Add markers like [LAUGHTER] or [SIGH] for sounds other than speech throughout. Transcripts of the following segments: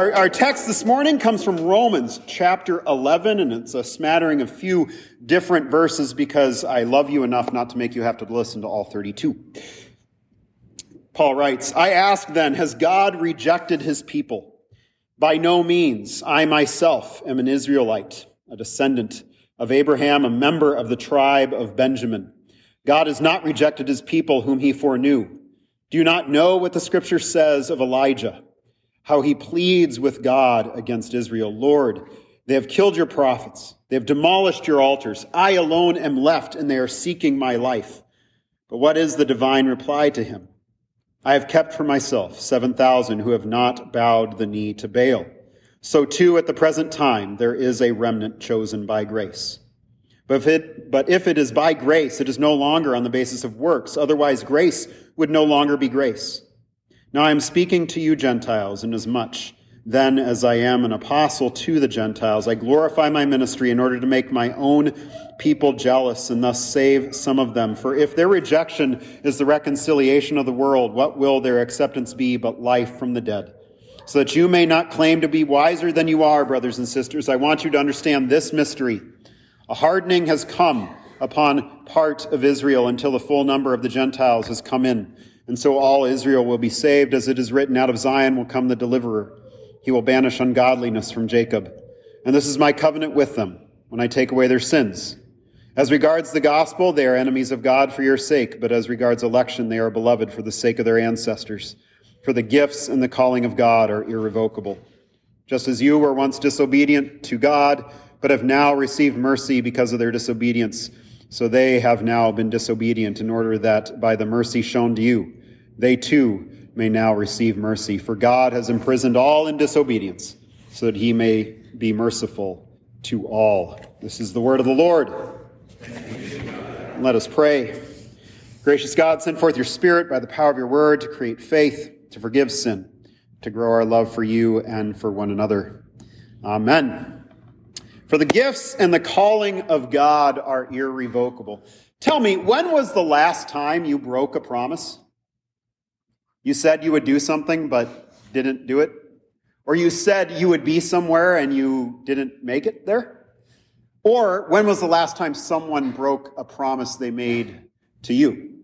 Our, our text this morning comes from Romans chapter 11, and it's a smattering of few different verses because I love you enough not to make you have to listen to all 32. Paul writes, I ask then, has God rejected his people? By no means. I myself am an Israelite, a descendant of Abraham, a member of the tribe of Benjamin. God has not rejected his people whom he foreknew. Do you not know what the scripture says of Elijah? How he pleads with God against Israel. Lord, they have killed your prophets. They have demolished your altars. I alone am left, and they are seeking my life. But what is the divine reply to him? I have kept for myself 7,000 who have not bowed the knee to Baal. So too at the present time there is a remnant chosen by grace. But if it, but if it is by grace, it is no longer on the basis of works. Otherwise grace would no longer be grace. Now I am speaking to you Gentiles, inasmuch then as I am an apostle to the Gentiles, I glorify my ministry in order to make my own people jealous and thus save some of them. For if their rejection is the reconciliation of the world, what will their acceptance be but life from the dead? So that you may not claim to be wiser than you are, brothers and sisters, I want you to understand this mystery. A hardening has come upon part of Israel until the full number of the Gentiles has come in. And so all Israel will be saved, as it is written, out of Zion will come the deliverer. He will banish ungodliness from Jacob. And this is my covenant with them when I take away their sins. As regards the gospel, they are enemies of God for your sake, but as regards election, they are beloved for the sake of their ancestors. For the gifts and the calling of God are irrevocable. Just as you were once disobedient to God, but have now received mercy because of their disobedience, so they have now been disobedient in order that by the mercy shown to you, they too may now receive mercy. For God has imprisoned all in disobedience, so that he may be merciful to all. This is the word of the Lord. Let us pray. Gracious God, send forth your Spirit by the power of your word to create faith, to forgive sin, to grow our love for you and for one another. Amen. For the gifts and the calling of God are irrevocable. Tell me, when was the last time you broke a promise? You said you would do something but didn't do it? Or you said you would be somewhere and you didn't make it there? Or when was the last time someone broke a promise they made to you?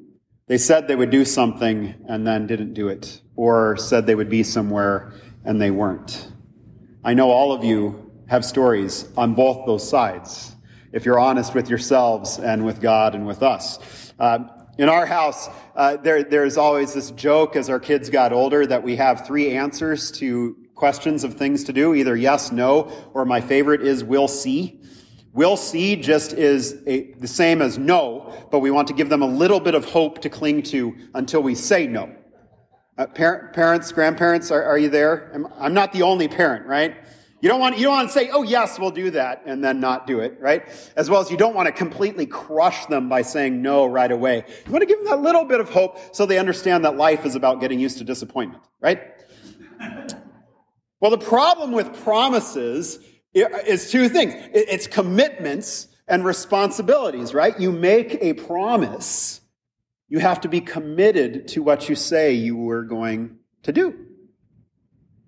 They said they would do something and then didn't do it, or said they would be somewhere and they weren't. I know all of you have stories on both those sides, if you're honest with yourselves and with God and with us. Uh, in our house, uh, there, there's always this joke as our kids got older that we have three answers to questions of things to do, either yes, no, or my favorite is we'll see. We'll see just is a, the same as no, but we want to give them a little bit of hope to cling to until we say no. Uh, parent, parents, grandparents, are, are you there? I'm, I'm not the only parent, right? You don't want, you don't want to say, oh yes, we'll do that, and then not do it, right? As well as you don't want to completely crush them by saying no right away. You want to give them that little bit of hope so they understand that life is about getting used to disappointment, right? Well, the problem with promises is two things. It's commitments and responsibilities, right? You make a promise. You have to be committed to what you say you were going to do.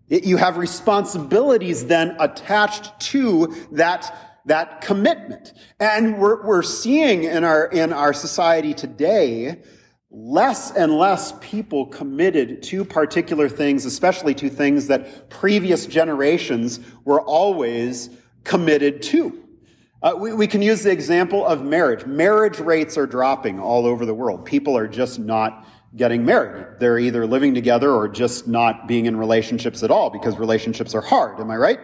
You have responsibilities then attached to that, that commitment. And we're, we're seeing in our, in our society today less and less people committed to particular things, especially to things that previous generations were always committed to. Uh, we, we can use the example of marriage. Marriage rates are dropping all over the world. People are just not getting married. They're either living together or just not being in relationships at all because relationships are hard. Am I right?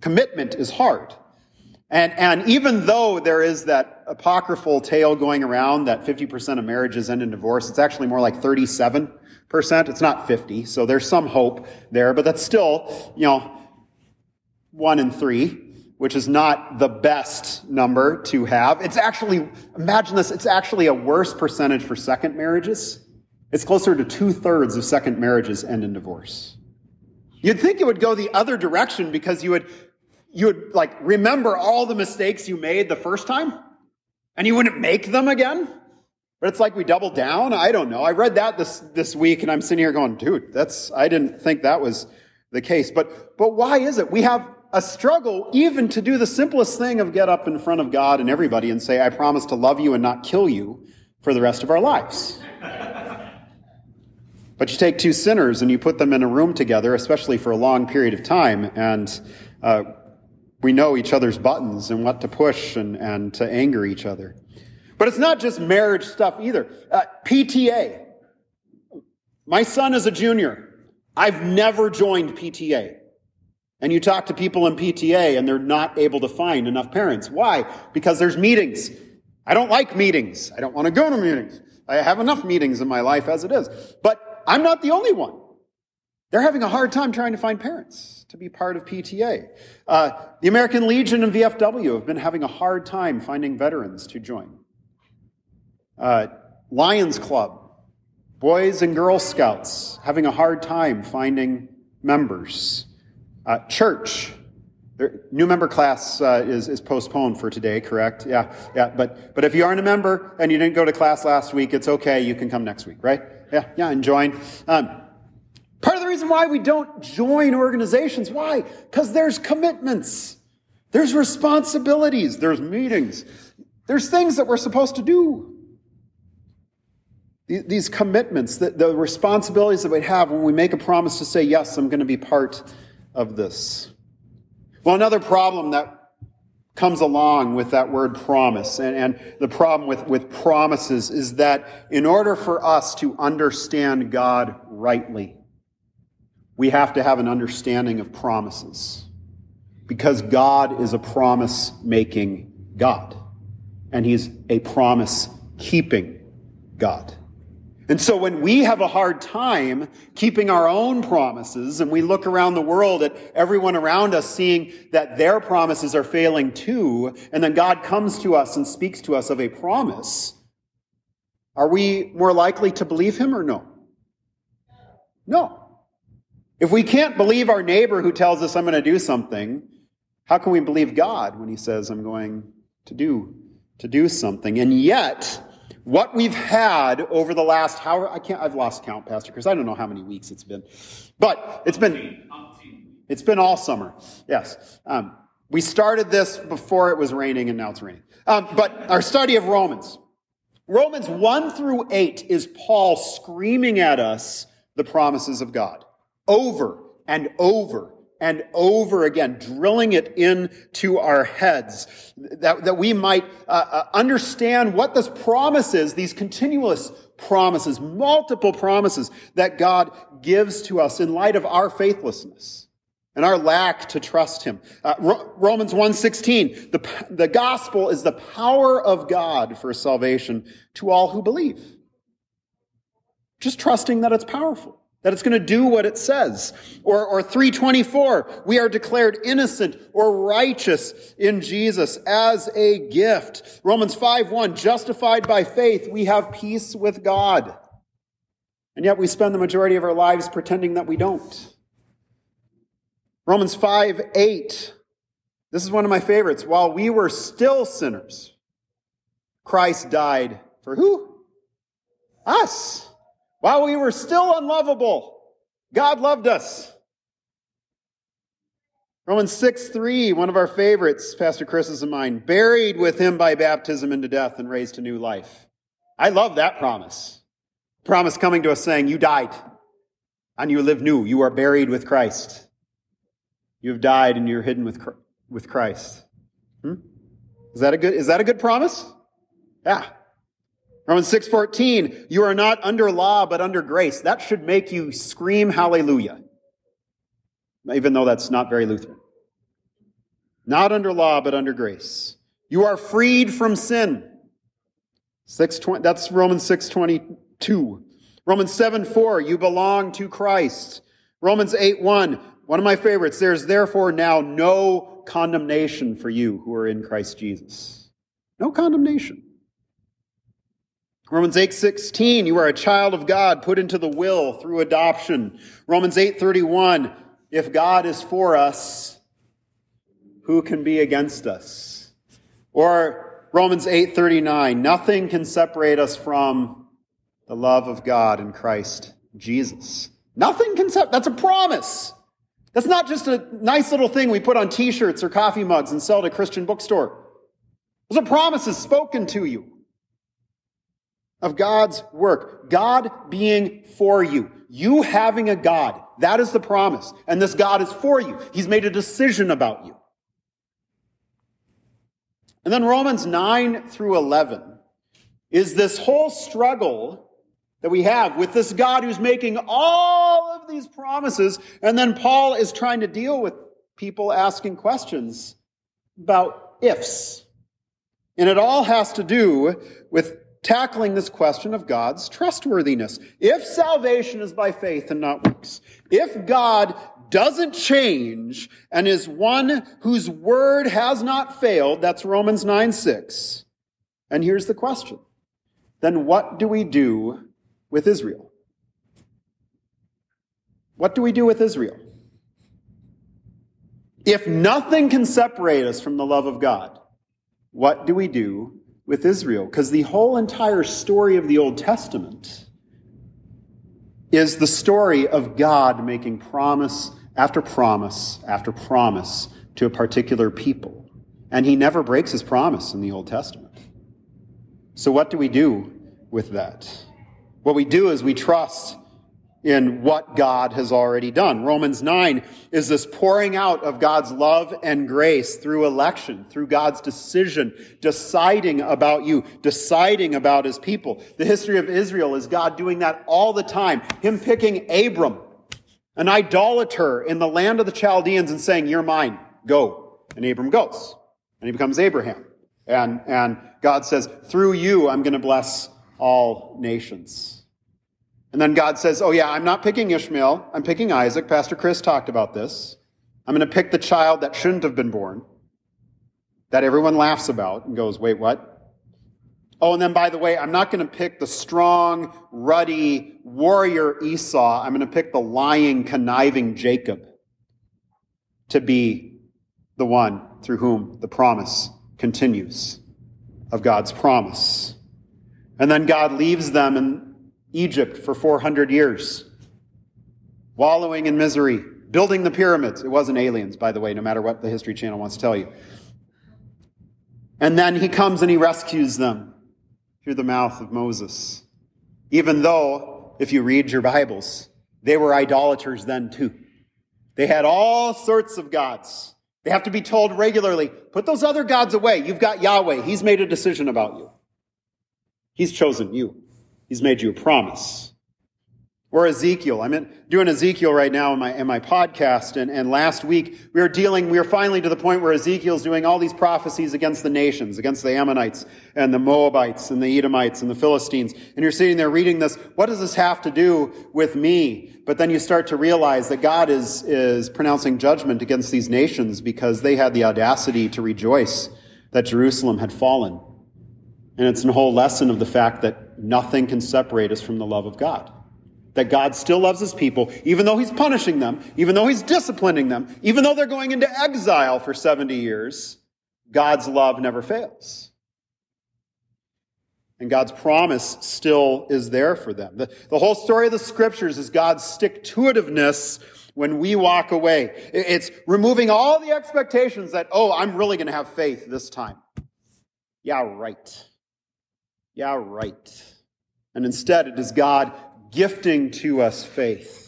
Commitment is hard. And, and even though there is that apocryphal tale going around that 50% of marriages end in divorce, it's actually more like 37%. It's not 50. So there's some hope there, but that's still, you know, one in three which is not the best number to have. It's actually, imagine this, it's actually a worse percentage for second marriages. It's closer to two thirds of second marriages end in divorce. You'd think it would go the other direction because you would, you would like remember all the mistakes you made the first time and you wouldn't make them again. But it's like we double down. I don't know. I read that this, this week and I'm sitting here going, dude, that's, I didn't think that was the case. But, but why is it? We have a struggle even to do the simplest thing of get up in front of God and everybody and say, I promise to love you and not kill you for the rest of our lives. [LAUGHS] but you take two sinners and you put them in a room together, especially for a long period of time, and uh, we know each other's buttons and what to push and, and to anger each other. But it's not just marriage stuff either. Uh, PTA. My son is a junior. I've never joined PTA. And you talk to people in PTA and they're not able to find enough parents. Why? Because there's meetings. I don't like meetings. I don't want to go to meetings. I have enough meetings in my life as it is. But I'm not the only one. They're having a hard time trying to find parents to be part of PTA. Uh, the American Legion and VFW have been having a hard time finding veterans to join. Uh, Lions Club, Boys and Girl Scouts having a hard time finding members. Uh, church, there, new member class uh, is, is postponed for today, correct? Yeah, yeah. But, but if you aren't a member and you didn't go to class last week, it's okay. You can come next week, right? Yeah, yeah, and join. Um, part of the reason why we don't join organizations, why? Because there's commitments, there's responsibilities, there's meetings, there's things that we're supposed to do. These commitments, the, the responsibilities that we have when we make a promise to say, yes, I'm going to be part of this. Well, another problem that comes along with that word promise and, and the problem with, with promises is that in order for us to understand God rightly, we have to have an understanding of promises. Because God is a promise making God. And He's a promise keeping God. And so when we have a hard time keeping our own promises and we look around the world at everyone around us seeing that their promises are failing too, and then God comes to us and speaks to us of a promise, are we more likely to believe him or no? No. If we can't believe our neighbor who tells us I'm going to do something, how can we believe God when he says I'm going to do to do something? And yet, what we've had over the last how I can't I've lost count, Pastor Chris. I don't know how many weeks it's been, but it's been it's been all summer. Yes, um, we started this before it was raining, and now it's raining. Um, but our study of Romans, Romans one through eight, is Paul screaming at us the promises of God over and over and over again, drilling it into our heads, that, that we might uh, uh, understand what this promise is, these continuous promises, multiple promises that God gives to us in light of our faithlessness and our lack to trust Him. Uh, Romans 1.16, the, the gospel is the power of God for salvation to all who believe. Just trusting that it's powerful that it's going to do what it says. Or, or 324, we are declared innocent or righteous in Jesus as a gift. Romans 5 1, justified by faith, we have peace with God. And yet we spend the majority of our lives pretending that we don't. Romans 5 8, this is one of my favorites. While we were still sinners, Christ died for who? Us. While we were still unlovable, God loved us. Romans 6 3, one of our favorites, Pastor Chris's and mine, buried with him by baptism into death and raised to new life. I love that promise. Promise coming to us saying, You died and you live new. You are buried with Christ. You have died and you're hidden with, with Christ. Hmm? Is that a good, is that a good promise? Yeah. Romans 6:14, you are not under law but under grace. That should make you scream hallelujah. Even though that's not very Lutheran. Not under law but under grace. You are freed from sin. 620, that's Romans 6:22. Romans 7:4, you belong to Christ. Romans 8:1, one of my favorites, there's therefore now no condemnation for you who are in Christ Jesus. No condemnation. Romans 8:16, you are a child of God, put into the will through adoption. Romans 8:31, if God is for us, who can be against us? Or Romans 8:39, nothing can separate us from the love of God in Christ Jesus. Nothing can separate, that's a promise. That's not just a nice little thing we put on t-shirts or coffee mugs and sell at a Christian bookstore. Those are promises spoken to you of God's work. God being for you. You having a God. That is the promise. And this God is for you. He's made a decision about you. And then Romans 9 through 11 is this whole struggle that we have with this God who's making all of these promises. And then Paul is trying to deal with people asking questions about ifs. And it all has to do with tackling this question of God's trustworthiness. If salvation is by faith and not works, if God doesn't change and is one whose word has not failed, that's Romans 9 6. And here's the question. Then what do we do with Israel? What do we do with Israel? If nothing can separate us from the love of God, what do we do with Israel? Because the whole entire story of the Old Testament is the story of God making promise after promise after promise to a particular people. And he never breaks his promise in the Old Testament. So, what do we do with that? What we do is we trust in what God has already done. Romans 9 is this pouring out of God's love and grace through election, through God's decision, deciding about you, deciding about his people. The history of Israel is God doing that all the time. Him picking Abram, an idolater in the land of the Chaldeans, and saying, You're mine, go. And Abram goes. And he becomes Abraham. And, and God says, Through you, I'm going to bless all nations. And then God says, Oh, yeah, I'm not picking Ishmael. I'm picking Isaac. Pastor Chris talked about this. I'm going to pick the child that shouldn't have been born, that everyone laughs about and goes, Wait, what? Oh, and then by the way, I'm not going to pick the strong, ruddy warrior Esau. I'm going to pick the lying, conniving Jacob to be the one through whom the promise continues of God's promise. And then God leaves them and Egypt for 400 years, wallowing in misery, building the pyramids. It wasn't aliens, by the way, no matter what the History Channel wants to tell you. And then he comes and he rescues them through the mouth of Moses. Even though, if you read your Bibles, they were idolaters then too. They had all sorts of gods. They have to be told regularly, put those other gods away. You've got Yahweh. He's made a decision about you. He's chosen you. He's made you a promise. Or Ezekiel. I'm in, doing Ezekiel right now in my, in my podcast. And, and last week we were dealing, we were finally to the point where Ezekiel's doing all these prophecies against the nations, against the Ammonites and the Moabites and the Edomites and the Philistines. And you're sitting there reading this. What does this have to do with me? But then you start to realize that God is, is pronouncing judgment against these nations because they had the audacity to rejoice that Jerusalem had fallen. And it's a whole lesson of the fact that nothing can separate us from the love of God. That God still loves his people, even though he's punishing them, even though he's disciplining them, even though they're going into exile for 70 years, God's love never fails. And God's promise still is there for them. The, the whole story of the scriptures is God's stick to itiveness when we walk away. It's removing all the expectations that, oh, I'm really going to have faith this time. Yeah, right. Yeah, right. And instead, it is God gifting to us faith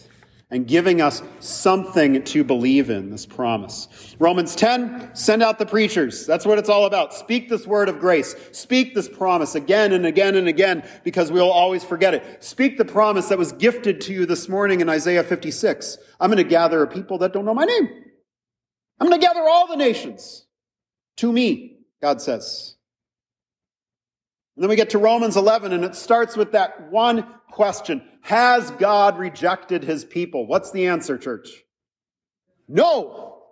and giving us something to believe in, this promise. Romans 10, send out the preachers. That's what it's all about. Speak this word of grace. Speak this promise again and again and again because we'll always forget it. Speak the promise that was gifted to you this morning in Isaiah 56. I'm going to gather a people that don't know my name. I'm going to gather all the nations to me, God says. And then we get to Romans 11 and it starts with that one question. Has God rejected his people? What's the answer, church? No.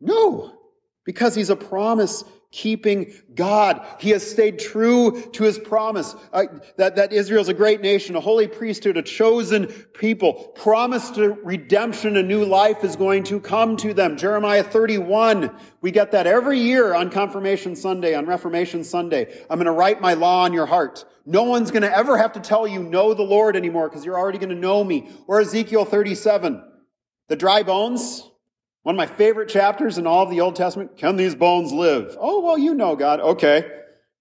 No. Because he's a promise keeping God. He has stayed true to his promise uh, that, that Israel's a great nation, a holy priesthood, a chosen people, promised redemption, a new life is going to come to them. Jeremiah 31. We get that every year on Confirmation Sunday, on Reformation Sunday. I'm going to write my law on your heart. No one's going to ever have to tell you know the Lord anymore because you're already going to know me. Or Ezekiel 37. The dry bones, one of my favorite chapters in all of the Old Testament, can these bones live? Oh, well, you know God. Okay.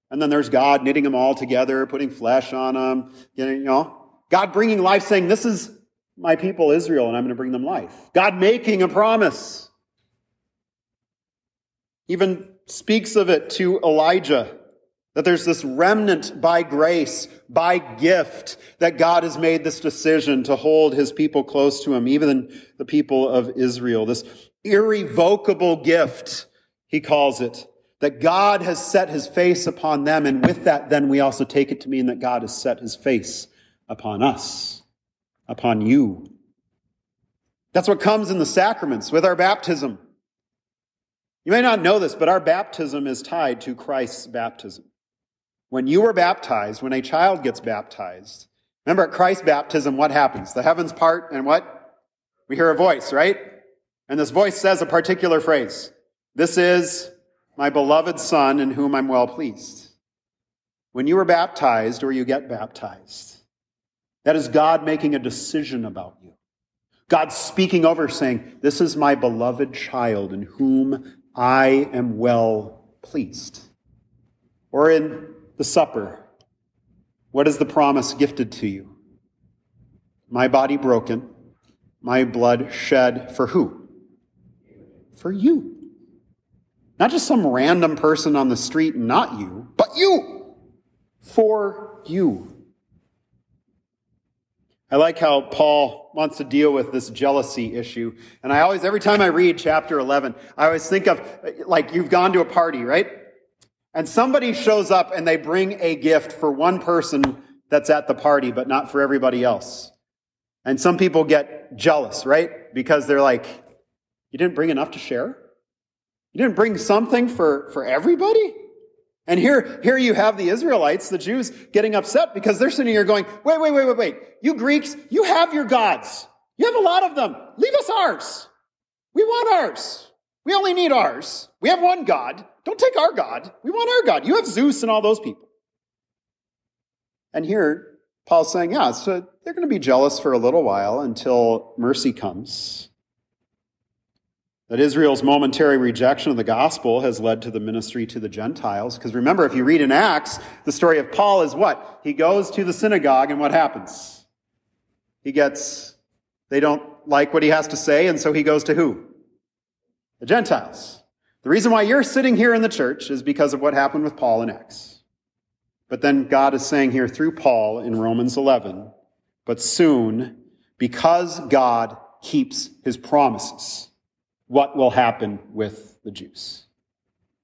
And then there's God knitting them all together, putting flesh on them, you know, God bringing life, saying, this is my people Israel, and I'm going to bring them life. God making a promise. Even speaks of it to Elijah that there's this remnant by grace, by gift, that God has made this decision to hold his people close to him, even the people of Israel. This irrevocable gift, he calls it, that God has set his face upon them. And with that, then we also take it to mean that God has set his face upon us, upon you. That's what comes in the sacraments with our baptism. You may not know this, but our baptism is tied to Christ's baptism. When you were baptized, when a child gets baptized, remember at Christ's baptism, what happens? The heavens part and what? We hear a voice, right? And this voice says a particular phrase. This is my beloved son in whom I'm well pleased. When you are baptized or you get baptized, that is God making a decision about you. God speaking over saying, this is my beloved child in whom I am well pleased. Or in the supper, what is the promise gifted to you? My body broken, my blood shed for who? For you. Not just some random person on the street, not you, but you. For you. I like how Paul wants to deal with this jealousy issue. And I always, every time I read chapter 11, I always think of like you've gone to a party, right? And somebody shows up and they bring a gift for one person that's at the party, but not for everybody else. And some people get jealous, right? Because they're like, you didn't bring enough to share? You didn't bring something for, for everybody? And here, here you have the Israelites, the Jews, getting upset because they're sitting here going, wait, wait, wait, wait, wait. You Greeks, you have your gods. You have a lot of them. Leave us ours. We want ours. We only need ours. We have one God. Don't take our God. We want our God. You have Zeus and all those people. And here, Paul's saying, yeah, so they're going to be jealous for a little while until mercy comes. That Israel's momentary rejection of the gospel has led to the ministry to the Gentiles. Because remember, if you read in Acts, the story of Paul is what? He goes to the synagogue, and what happens? He gets, they don't like what he has to say, and so he goes to who? The Gentiles. The reason why you're sitting here in the church is because of what happened with Paul in Acts. But then God is saying here through Paul in Romans 11, but soon, because God keeps his promises what will happen with the Jews.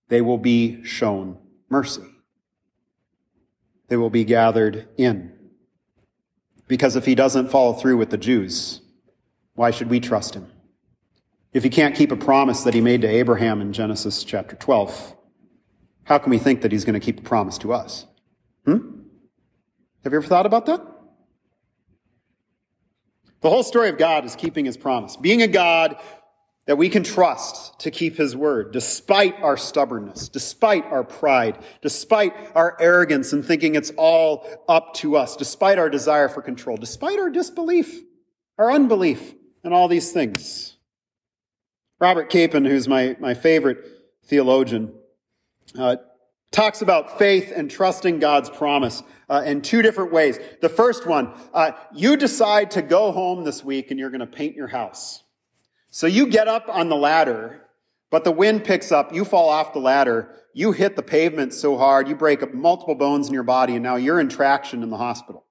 They will be shown mercy. They will be gathered in. Because if he doesn't follow through with the Jews, why should we trust him? If he can't keep a promise that he made to Abraham in Genesis chapter 12, how can we think that he's going to keep a promise to us? Hmm? Have you ever thought about that? The whole story of God is keeping his promise. Being a God that we can trust to keep his word despite our stubbornness, despite our pride, despite our arrogance and thinking it's all up to us, despite our desire for control, despite our disbelief, our unbelief, and all these things. Robert Capon, who's my, my favorite theologian, uh, talks about faith and trusting God's promise uh, in two different ways. The first one, uh, you decide to go home this week and you're going to paint your house. So you get up on the ladder, but the wind picks up, you fall off the ladder, you hit the pavement so hard, you break up multiple bones in your body, and now you're in traction in the hospital.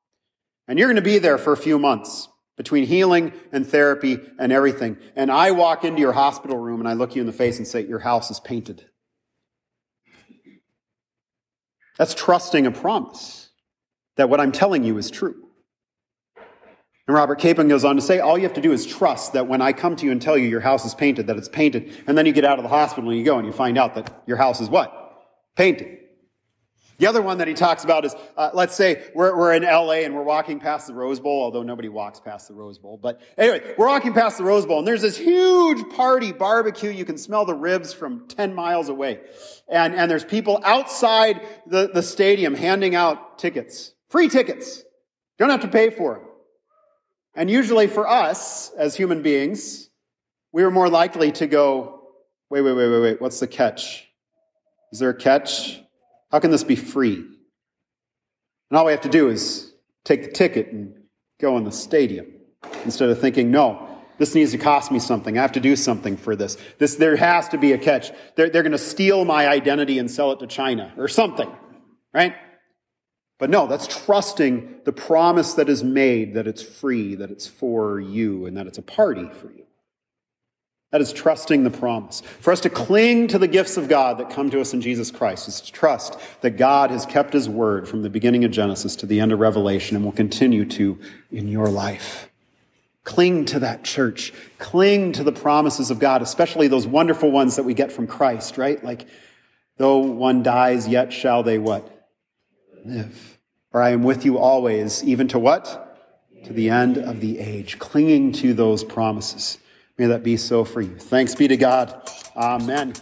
And you're going to be there for a few months between healing and therapy and everything. And I walk into your hospital room and I look you in the face and say, Your house is painted. That's trusting a promise that what I'm telling you is true. And Robert Capon goes on to say, all you have to do is trust that when I come to you and tell you your house is painted, that it's painted. And then you get out of the hospital and you go and you find out that your house is what? Painted. The other one that he talks about is, uh, let's say we're, we're in LA and we're walking past the Rose Bowl, although nobody walks past the Rose Bowl. But anyway, we're walking past the Rose Bowl and there's this huge party barbecue. You can smell the ribs from 10 miles away. And, and there's people outside the, the stadium handing out tickets. Free tickets. You Don't have to pay for them. And usually for us as human beings, we are more likely to go, wait, wait, wait, wait, wait, what's the catch? Is there a catch? How can this be free? And all we have to do is take the ticket and go in the stadium instead of thinking, no, this needs to cost me something. I have to do something for this. This there has to be a catch. They're, they're going to steal my identity and sell it to China or something, right? But no, that's trusting the promise that is made that it's free, that it's for you, and that it's a party for you. That is trusting the promise. For us to cling to the gifts of God that come to us in Jesus Christ is to trust that God has kept his word from the beginning of Genesis to the end of Revelation and will continue to in your life. Cling to that church. Cling to the promises of God, especially those wonderful ones that we get from Christ, right? Like, though one dies, yet shall they what? Live. Or I am with you always, even to what? To the end of the age. Clinging to those promises. May that be so for you. Thanks be to God. Amen.